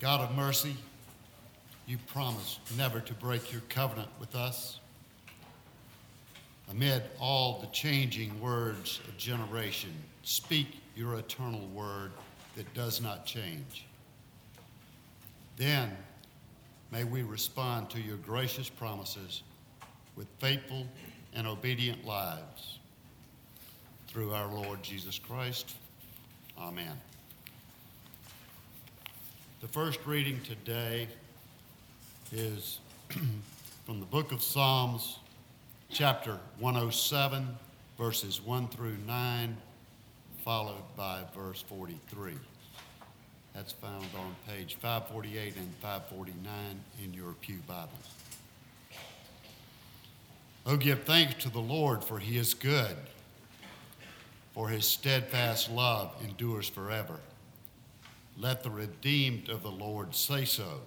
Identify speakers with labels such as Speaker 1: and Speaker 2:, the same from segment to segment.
Speaker 1: God of mercy, you promised never to break your covenant with us. Amid all the changing words of generation, speak your eternal word that does not change. Then may we respond to your gracious promises with faithful and obedient lives. Through our Lord Jesus Christ. Amen. The first reading today is from the book of Psalms, chapter 107, verses 1 through 9, followed by verse 43. That's found on page 548 and 549 in your Pew Bible. Oh, give thanks to the Lord, for he is good, for his steadfast love endures forever. Let the redeemed of the Lord say so.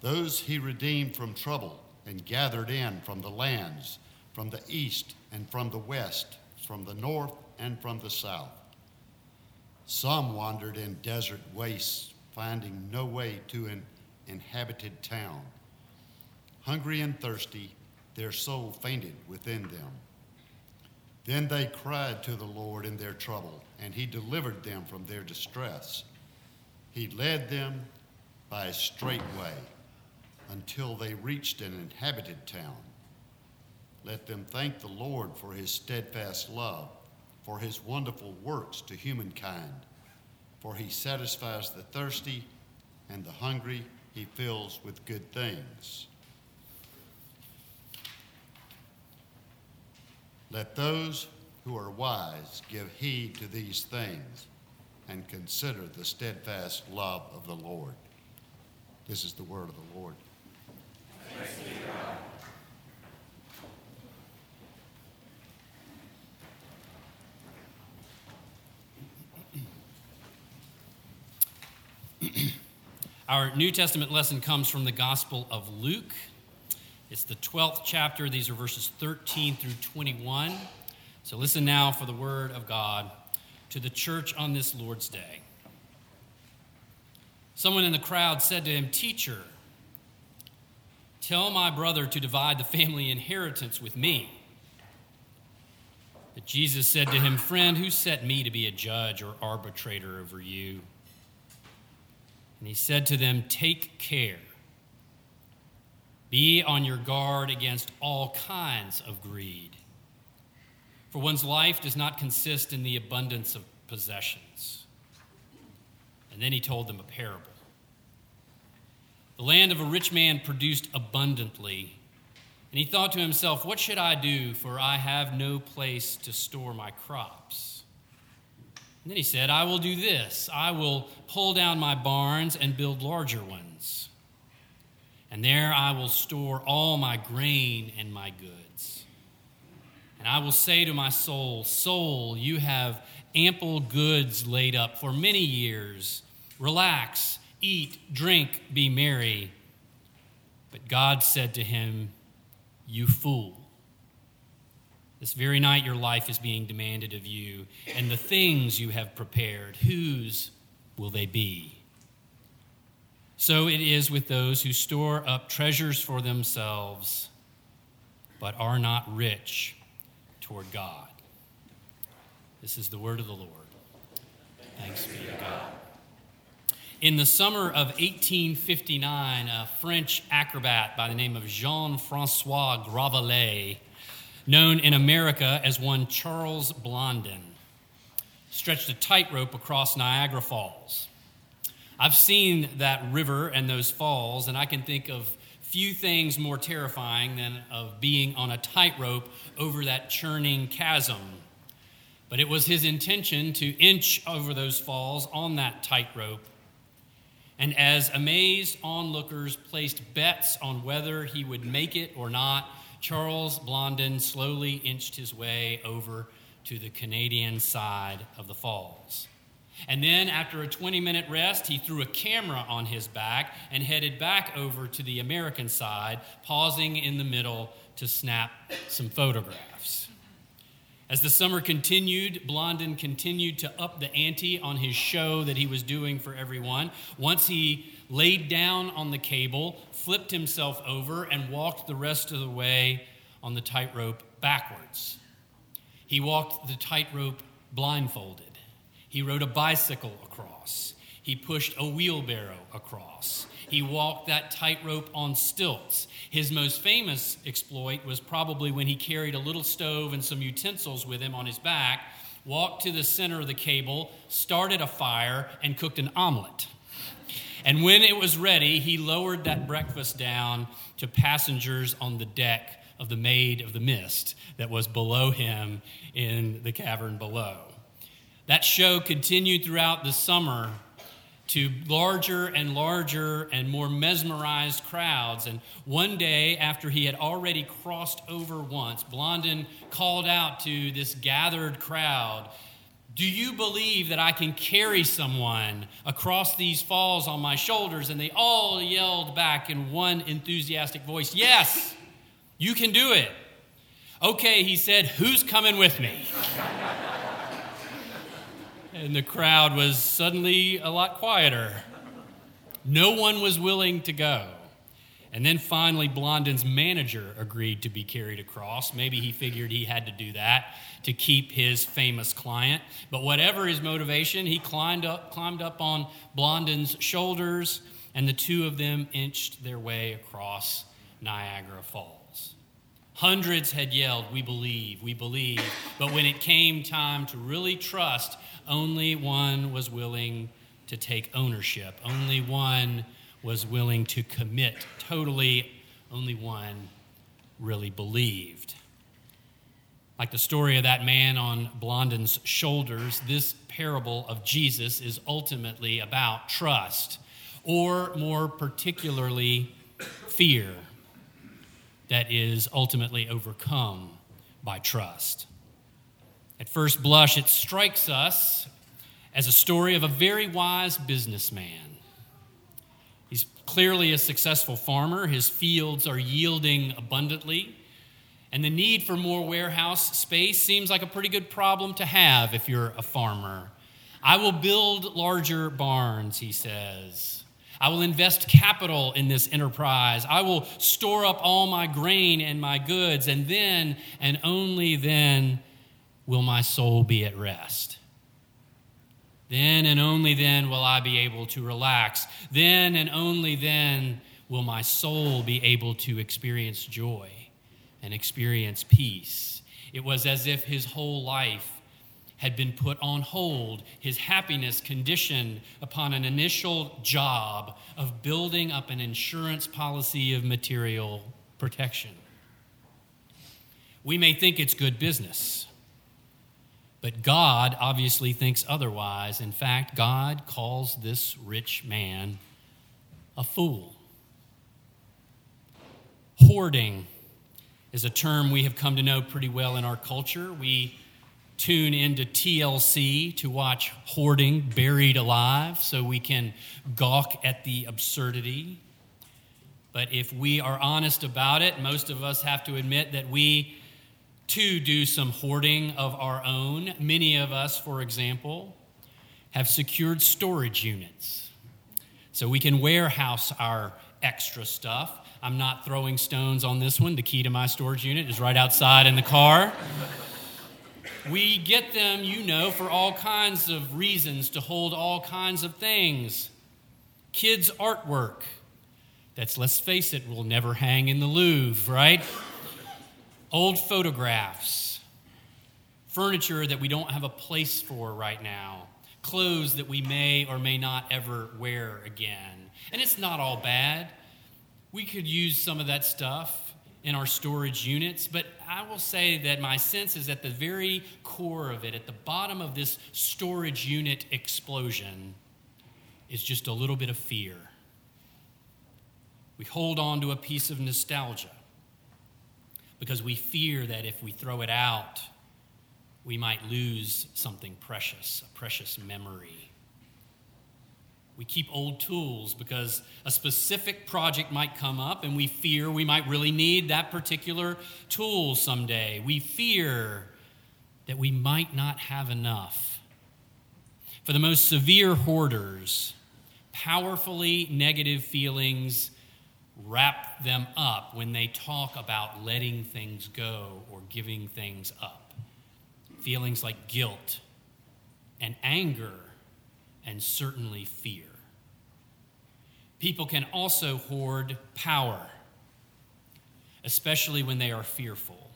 Speaker 1: Those he redeemed from trouble and gathered in from the lands, from the east and from the west, from the north and from the south. Some wandered in desert wastes, finding no way to an inhabited town. Hungry and thirsty, their soul fainted within them. Then they cried to the Lord in their trouble, and he delivered them from their distress. He led them by a straight way until they reached an inhabited town. Let them thank the Lord for his steadfast love, for his wonderful works to humankind. For he satisfies the thirsty, and the hungry he fills with good things. Let those who are wise give heed to these things and consider the steadfast love of the Lord. This is the word of the Lord.
Speaker 2: Our New Testament lesson comes from the Gospel of Luke. It's the 12th chapter. These are verses 13 through 21. So listen now for the word of God to the church on this Lord's Day. Someone in the crowd said to him, Teacher, tell my brother to divide the family inheritance with me. But Jesus said to him, Friend, who set me to be a judge or arbitrator over you? And he said to them, Take care. Be on your guard against all kinds of greed. For one's life does not consist in the abundance of possessions. And then he told them a parable. The land of a rich man produced abundantly. And he thought to himself, What should I do, for I have no place to store my crops? And then he said, I will do this I will pull down my barns and build larger ones. And there I will store all my grain and my goods. And I will say to my soul, Soul, you have ample goods laid up for many years. Relax, eat, drink, be merry. But God said to him, You fool. This very night your life is being demanded of you, and the things you have prepared, whose will they be? So it is with those who store up treasures for themselves, but are not rich toward God. This is the word of the Lord. Thanks be to God. In the summer of 1859, a French acrobat by the name of Jean Francois Gravelet, known in America as one Charles Blondin, stretched a tightrope across Niagara Falls. I've seen that river and those falls, and I can think of few things more terrifying than of being on a tightrope over that churning chasm. But it was his intention to inch over those falls on that tightrope. And as amazed onlookers placed bets on whether he would make it or not, Charles Blondin slowly inched his way over to the Canadian side of the falls. And then, after a 20 minute rest, he threw a camera on his back and headed back over to the American side, pausing in the middle to snap some photographs. As the summer continued, Blondin continued to up the ante on his show that he was doing for everyone. Once he laid down on the cable, flipped himself over, and walked the rest of the way on the tightrope backwards. He walked the tightrope blindfolded. He rode a bicycle across. He pushed a wheelbarrow across. He walked that tightrope on stilts. His most famous exploit was probably when he carried a little stove and some utensils with him on his back, walked to the center of the cable, started a fire, and cooked an omelet. And when it was ready, he lowered that breakfast down to passengers on the deck of the Maid of the Mist that was below him in the cavern below. That show continued throughout the summer to larger and larger and more mesmerized crowds. And one day, after he had already crossed over once, Blondin called out to this gathered crowd Do you believe that I can carry someone across these falls on my shoulders? And they all yelled back in one enthusiastic voice Yes, you can do it. Okay, he said, Who's coming with me? And the crowd was suddenly a lot quieter. No one was willing to go. And then finally, Blondin's manager agreed to be carried across. Maybe he figured he had to do that to keep his famous client. But whatever his motivation, he climbed up, climbed up on Blondin's shoulders, and the two of them inched their way across Niagara Falls. Hundreds had yelled, We believe, we believe. But when it came time to really trust only one was willing to take ownership. Only one was willing to commit totally. Only one really believed. Like the story of that man on Blondin's shoulders, this parable of Jesus is ultimately about trust, or more particularly, fear that is ultimately overcome by trust. At first blush, it strikes us as a story of a very wise businessman. He's clearly a successful farmer, his fields are yielding abundantly. And the need for more warehouse space seems like a pretty good problem to have if you're a farmer. I will build larger barns, he says. I will invest capital in this enterprise. I will store up all my grain and my goods, and then, and only then, will my soul be at rest. Then and only then will I be able to relax. Then and only then will my soul be able to experience joy and experience peace. It was as if his whole life had been put on hold, his happiness conditioned upon an initial job of building up an insurance policy of material protection. We may think it's good business. But God obviously thinks otherwise. In fact, God calls this rich man a fool. Hoarding is a term we have come to know pretty well in our culture. We tune into TLC to watch hoarding buried alive so we can gawk at the absurdity. But if we are honest about it, most of us have to admit that we too do some hoarding of our own. Many of us, for example, have secured storage units so we can warehouse our extra stuff. I'm not throwing stones on this one. The key to my storage unit is right outside in the car. We get them, you know, for all kinds of reasons to hold all kinds of things. Kids' artwork that's, let's face it, will never hang in the Louvre, right? old photographs, furniture that we don't have a place for right now, clothes that we may or may not ever wear again. And it's not all bad. We could use some of that stuff in our storage units, but I will say that my sense is at the very core of it, at the bottom of this storage unit explosion, is just a little bit of fear. We hold on to a piece of nostalgia because we fear that if we throw it out, we might lose something precious, a precious memory. We keep old tools because a specific project might come up and we fear we might really need that particular tool someday. We fear that we might not have enough. For the most severe hoarders, powerfully negative feelings wrap them up when they talk about letting things go or giving things up. Feelings like guilt and anger and certainly fear. People can also hoard power, especially when they are fearful.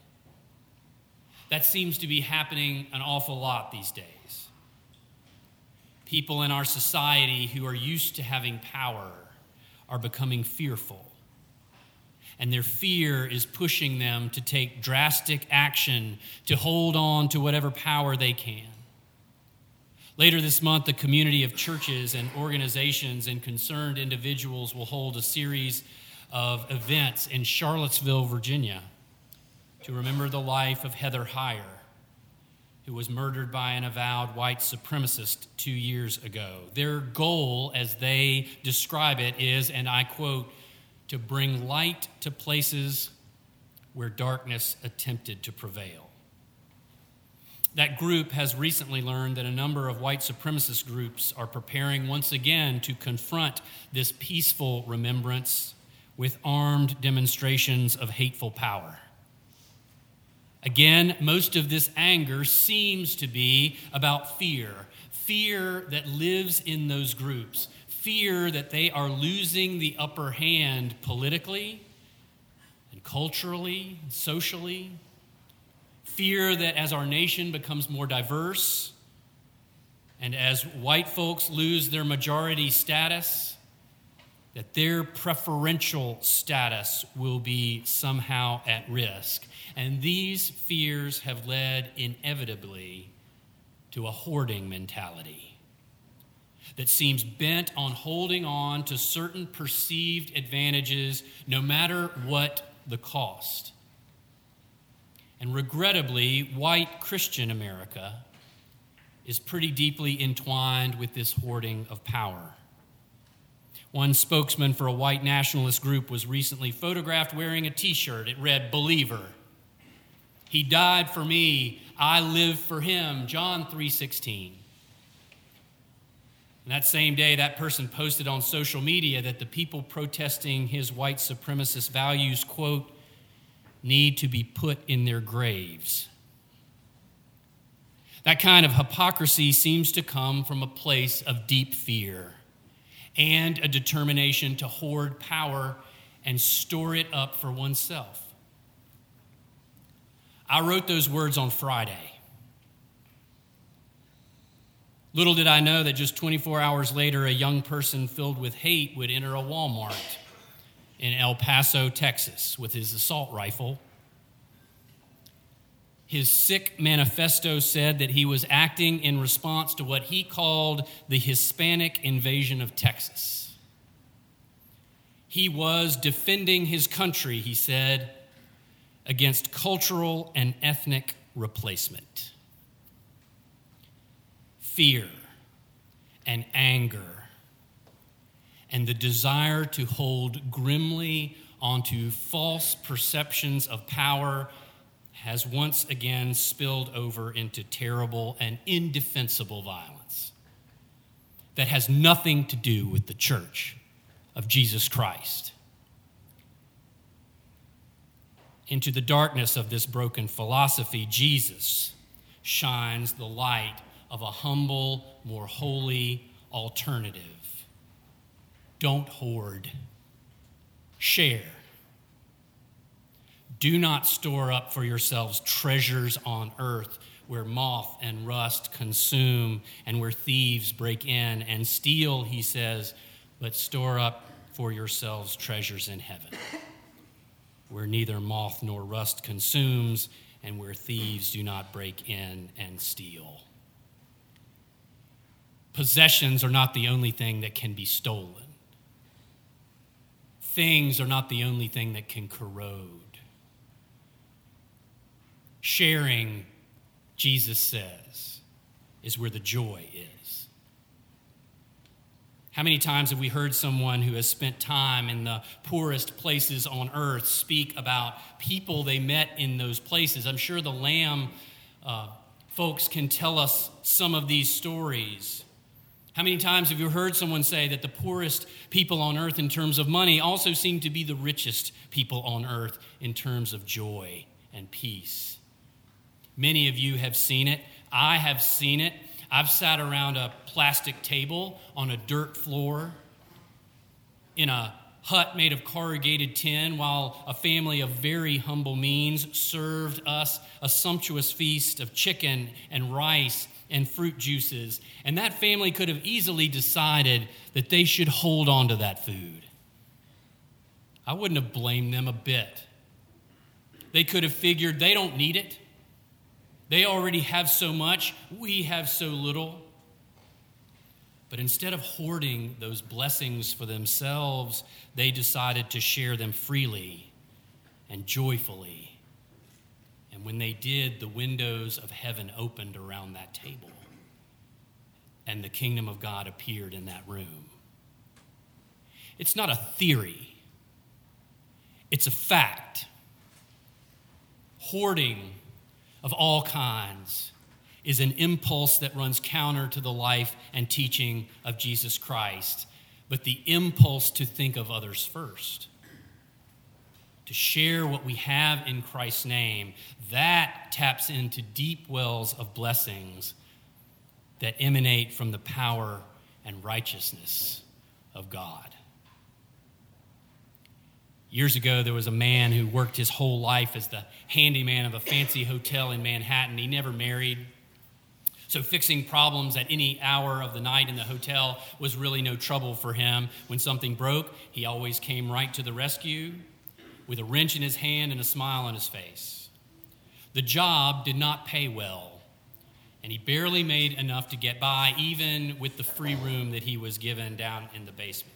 Speaker 2: That seems to be happening an awful lot these days. People in our society who are used to having power are becoming fearful. And their fear is pushing them to take drastic action to hold on to whatever power they can. Later this month, the community of churches and organizations and concerned individuals will hold a series of events in Charlottesville, Virginia, to remember the life of Heather Heyer, who was murdered by an avowed white supremacist two years ago. Their goal, as they describe it, is, and I quote, to bring light to places where darkness attempted to prevail. That group has recently learned that a number of white supremacist groups are preparing once again to confront this peaceful remembrance with armed demonstrations of hateful power. Again, most of this anger seems to be about fear fear that lives in those groups, fear that they are losing the upper hand politically and culturally and socially fear that as our nation becomes more diverse and as white folks lose their majority status, that their preferential status will be somehow at risk. And these fears have led inevitably to a hoarding mentality that seems bent on holding on to certain perceived advantages no matter what the cost. And regrettably, white Christian America is pretty deeply entwined with this hoarding of power. One spokesman for a white nationalist group was recently photographed wearing a t shirt. It read, Believer. He died for me, I live for him. John 3:16. And that same day, that person posted on social media that the people protesting his white supremacist values, quote, need to be put in their graves. That kind of hypocrisy seems to come from a place of deep fear and a determination to hoard power and store it up for oneself. I wrote those words on Friday. Little did I know that just 24 hours later, a young person filled with hate would enter a Walmart in El Paso, Texas, with his assault rifle. His sick manifesto said that he was acting in response to what he called the Hispanic invasion of Texas. He was defending his country, he said, against cultural and ethnic replacement. Fear and anger and the desire to hold grimly onto false perceptions of power has once again spilled over into terrible and indefensible violence that has nothing to do with the church of Jesus Christ. Into the darkness of this broken philosophy, Jesus shines the light of a humble, more holy alternative. Don't hoard, share. Do not store up for yourselves treasures on earth where moth and rust consume and where thieves break in and steal, he says, but store up for yourselves treasures in heaven where neither moth nor rust consumes and where thieves do not break in and steal. Possessions are not the only thing that can be stolen things are not the only thing that can corrode. Sharing, Jesus says, is where the joy is. How many times have we heard someone who has spent time in the poorest places on earth speak about people they met in those places? I'm sure the Lamb uh, folks can tell us some of these stories. How many times have you heard someone say that the poorest people on earth in terms of money also seem to be the richest people on earth in terms of joy and peace? Many of you have seen it. I have seen it. I've sat around a plastic table on a dirt floor in a hut made of corrugated tin while a family of very humble means served us a sumptuous feast of chicken and rice and fruit juices. And that family could have easily decided that they should hold on to that food. I wouldn't have blamed them a bit. They could have figured they don't need it. They already have so much, we have so little. But instead of hoarding those blessings for themselves, they decided to share them freely and joyfully. And when they did, the windows of heaven opened around that table, and the kingdom of God appeared in that room. It's not a theory, it's a fact. Hoarding of all kinds is an impulse that runs counter to the life and teaching of Jesus Christ, but the impulse to think of others first, to share what we have in Christ's name, that taps into deep wells of blessings that emanate from the power and righteousness of God. Years ago, there was a man who worked his whole life as the handyman of a fancy hotel in Manhattan. He never married. So, fixing problems at any hour of the night in the hotel was really no trouble for him. When something broke, he always came right to the rescue with a wrench in his hand and a smile on his face. The job did not pay well, and he barely made enough to get by, even with the free room that he was given down in the basement.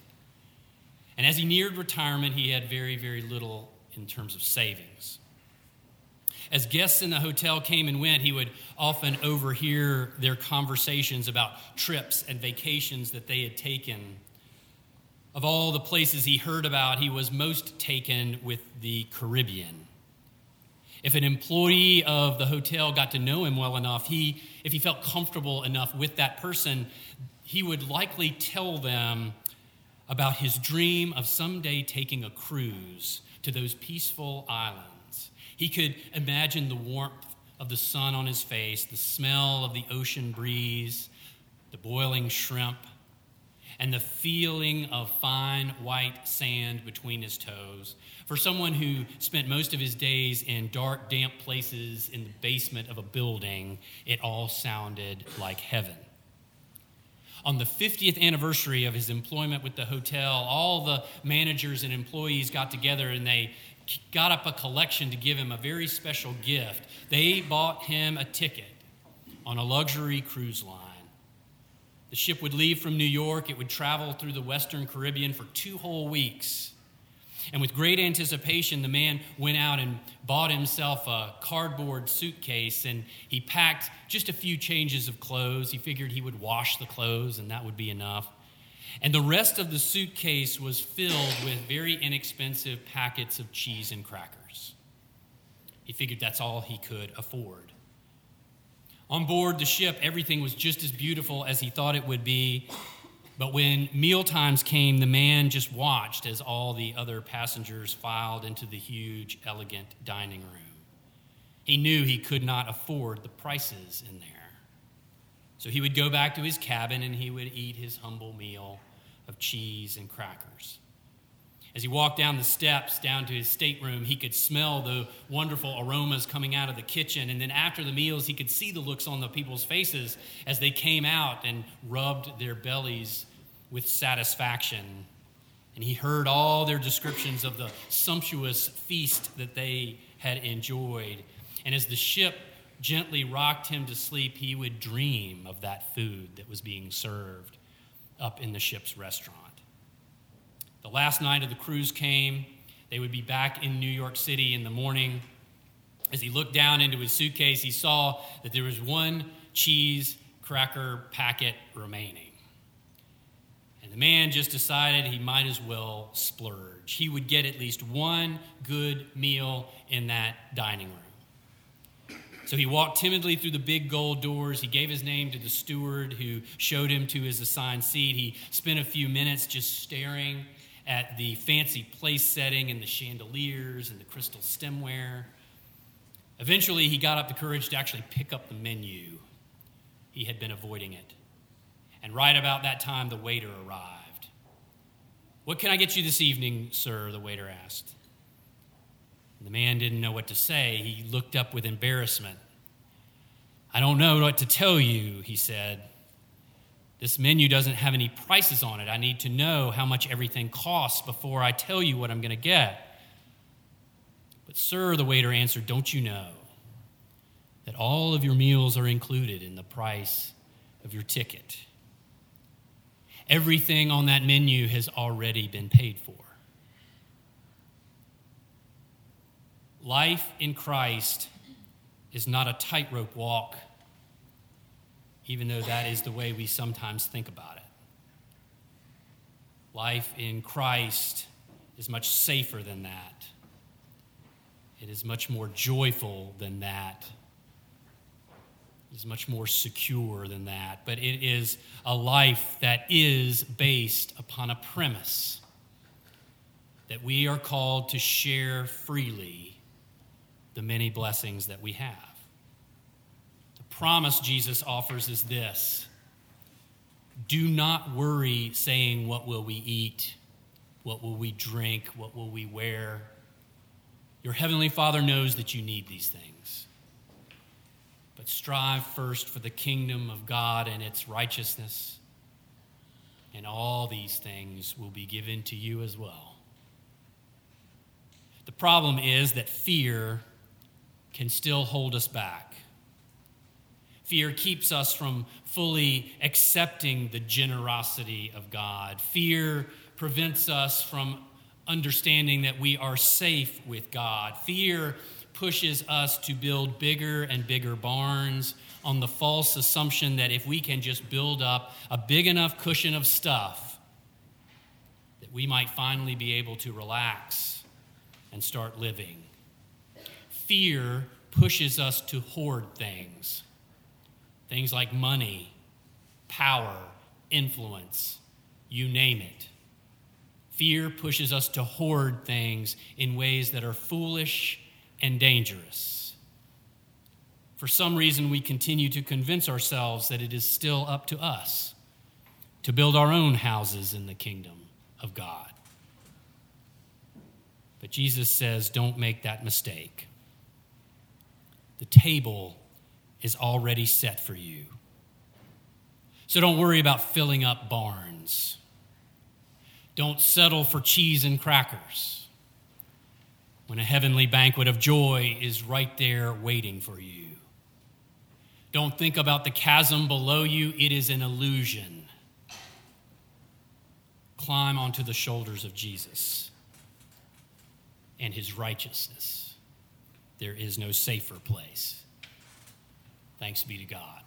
Speaker 2: And as he neared retirement, he had very, very little in terms of savings. As guests in the hotel came and went, he would often overhear their conversations about trips and vacations that they had taken. Of all the places he heard about, he was most taken with the Caribbean. If an employee of the hotel got to know him well enough, he, if he felt comfortable enough with that person, he would likely tell them about his dream of someday taking a cruise to those peaceful islands. He could imagine the warmth of the sun on his face, the smell of the ocean breeze, the boiling shrimp, and the feeling of fine white sand between his toes. For someone who spent most of his days in dark, damp places in the basement of a building, it all sounded like heaven on the 50th anniversary of his employment with the hotel, all the managers and employees got together and they got up a collection to give him a very special gift. They bought him a ticket on a luxury cruise line. The ship would leave from New York, it would travel through the Western Caribbean for two whole weeks. And with great anticipation, the man went out and bought himself a cardboard suitcase and he packed just a few changes of clothes. He figured he would wash the clothes and that would be enough. And the rest of the suitcase was filled with very inexpensive packets of cheese and crackers. He figured that's all he could afford. On board the ship, everything was just as beautiful as he thought it would be. But when meal times came, the man just watched as all the other passengers filed into the huge, elegant dining room. He knew he could not afford the prices in there. So he would go back to his cabin and he would eat his humble meal of cheese and crackers. As he walked down the steps down to his stateroom, he could smell the wonderful aromas coming out of the kitchen. And then after the meals, he could see the looks on the people's faces as they came out and rubbed their bellies with satisfaction. And he heard all their descriptions of the sumptuous feast that they had enjoyed. And as the ship gently rocked him to sleep, he would dream of that food that was being served up in the ship's restaurant. The last night of the cruise came. They would be back in New York City in the morning. As he looked down into his suitcase, he saw that there was one cheese cracker packet remaining. And the man just decided he might as well splurge. He would get at least one good meal in that dining room. So he walked timidly through the big gold doors. He gave his name to the steward who showed him to his assigned seat. He spent a few minutes just staring at the fancy place setting and the chandeliers and the crystal stemware. Eventually, he got up the courage to actually pick up the menu. He had been avoiding it. And right about that time, the waiter arrived. What can I get you this evening, sir? The waiter asked. The man didn't know what to say. He looked up with embarrassment. I don't know what to tell you, he said. This menu doesn't have any prices on it. I need to know how much everything costs before I tell you what I'm going to get. But, sir, the waiter answered, Don't you know that all of your meals are included in the price of your ticket? Everything on that menu has already been paid for. Life in Christ is not a tightrope walk, even though that is the way we sometimes think about it. Life in Christ is much safer than that. It is much more joyful than that. It is much more secure than that. But it is a life that is based upon a premise that we are called to share freely the many blessings that we have. The promise Jesus offers is this do not worry saying, What will we eat? What will we drink? What will we wear? Your Heavenly Father knows that you need these things. But strive first for the kingdom of God and its righteousness, and all these things will be given to you as well. The problem is that fear can still hold us back. Fear keeps us from fully accepting the generosity of God. Fear prevents us from understanding that we are safe with God. Fear pushes us to build bigger and bigger barns on the false assumption that if we can just build up a big enough cushion of stuff, that we might finally be able to relax and start living fear pushes us to hoard things. Things like money, power, influence, you name it. Fear pushes us to hoard things in ways that are foolish and dangerous. For some reason, we continue to convince ourselves that it is still up to us to build our own houses in the kingdom of God. But Jesus says, don't make that mistake. The table is already set for you. So don't worry about filling up barns. Don't settle for cheese and crackers when a heavenly banquet of joy is right there waiting for you. Don't think about the chasm below you, it is an illusion. Climb onto the shoulders of Jesus and his righteousness. There is no safer place. Thanks be to God.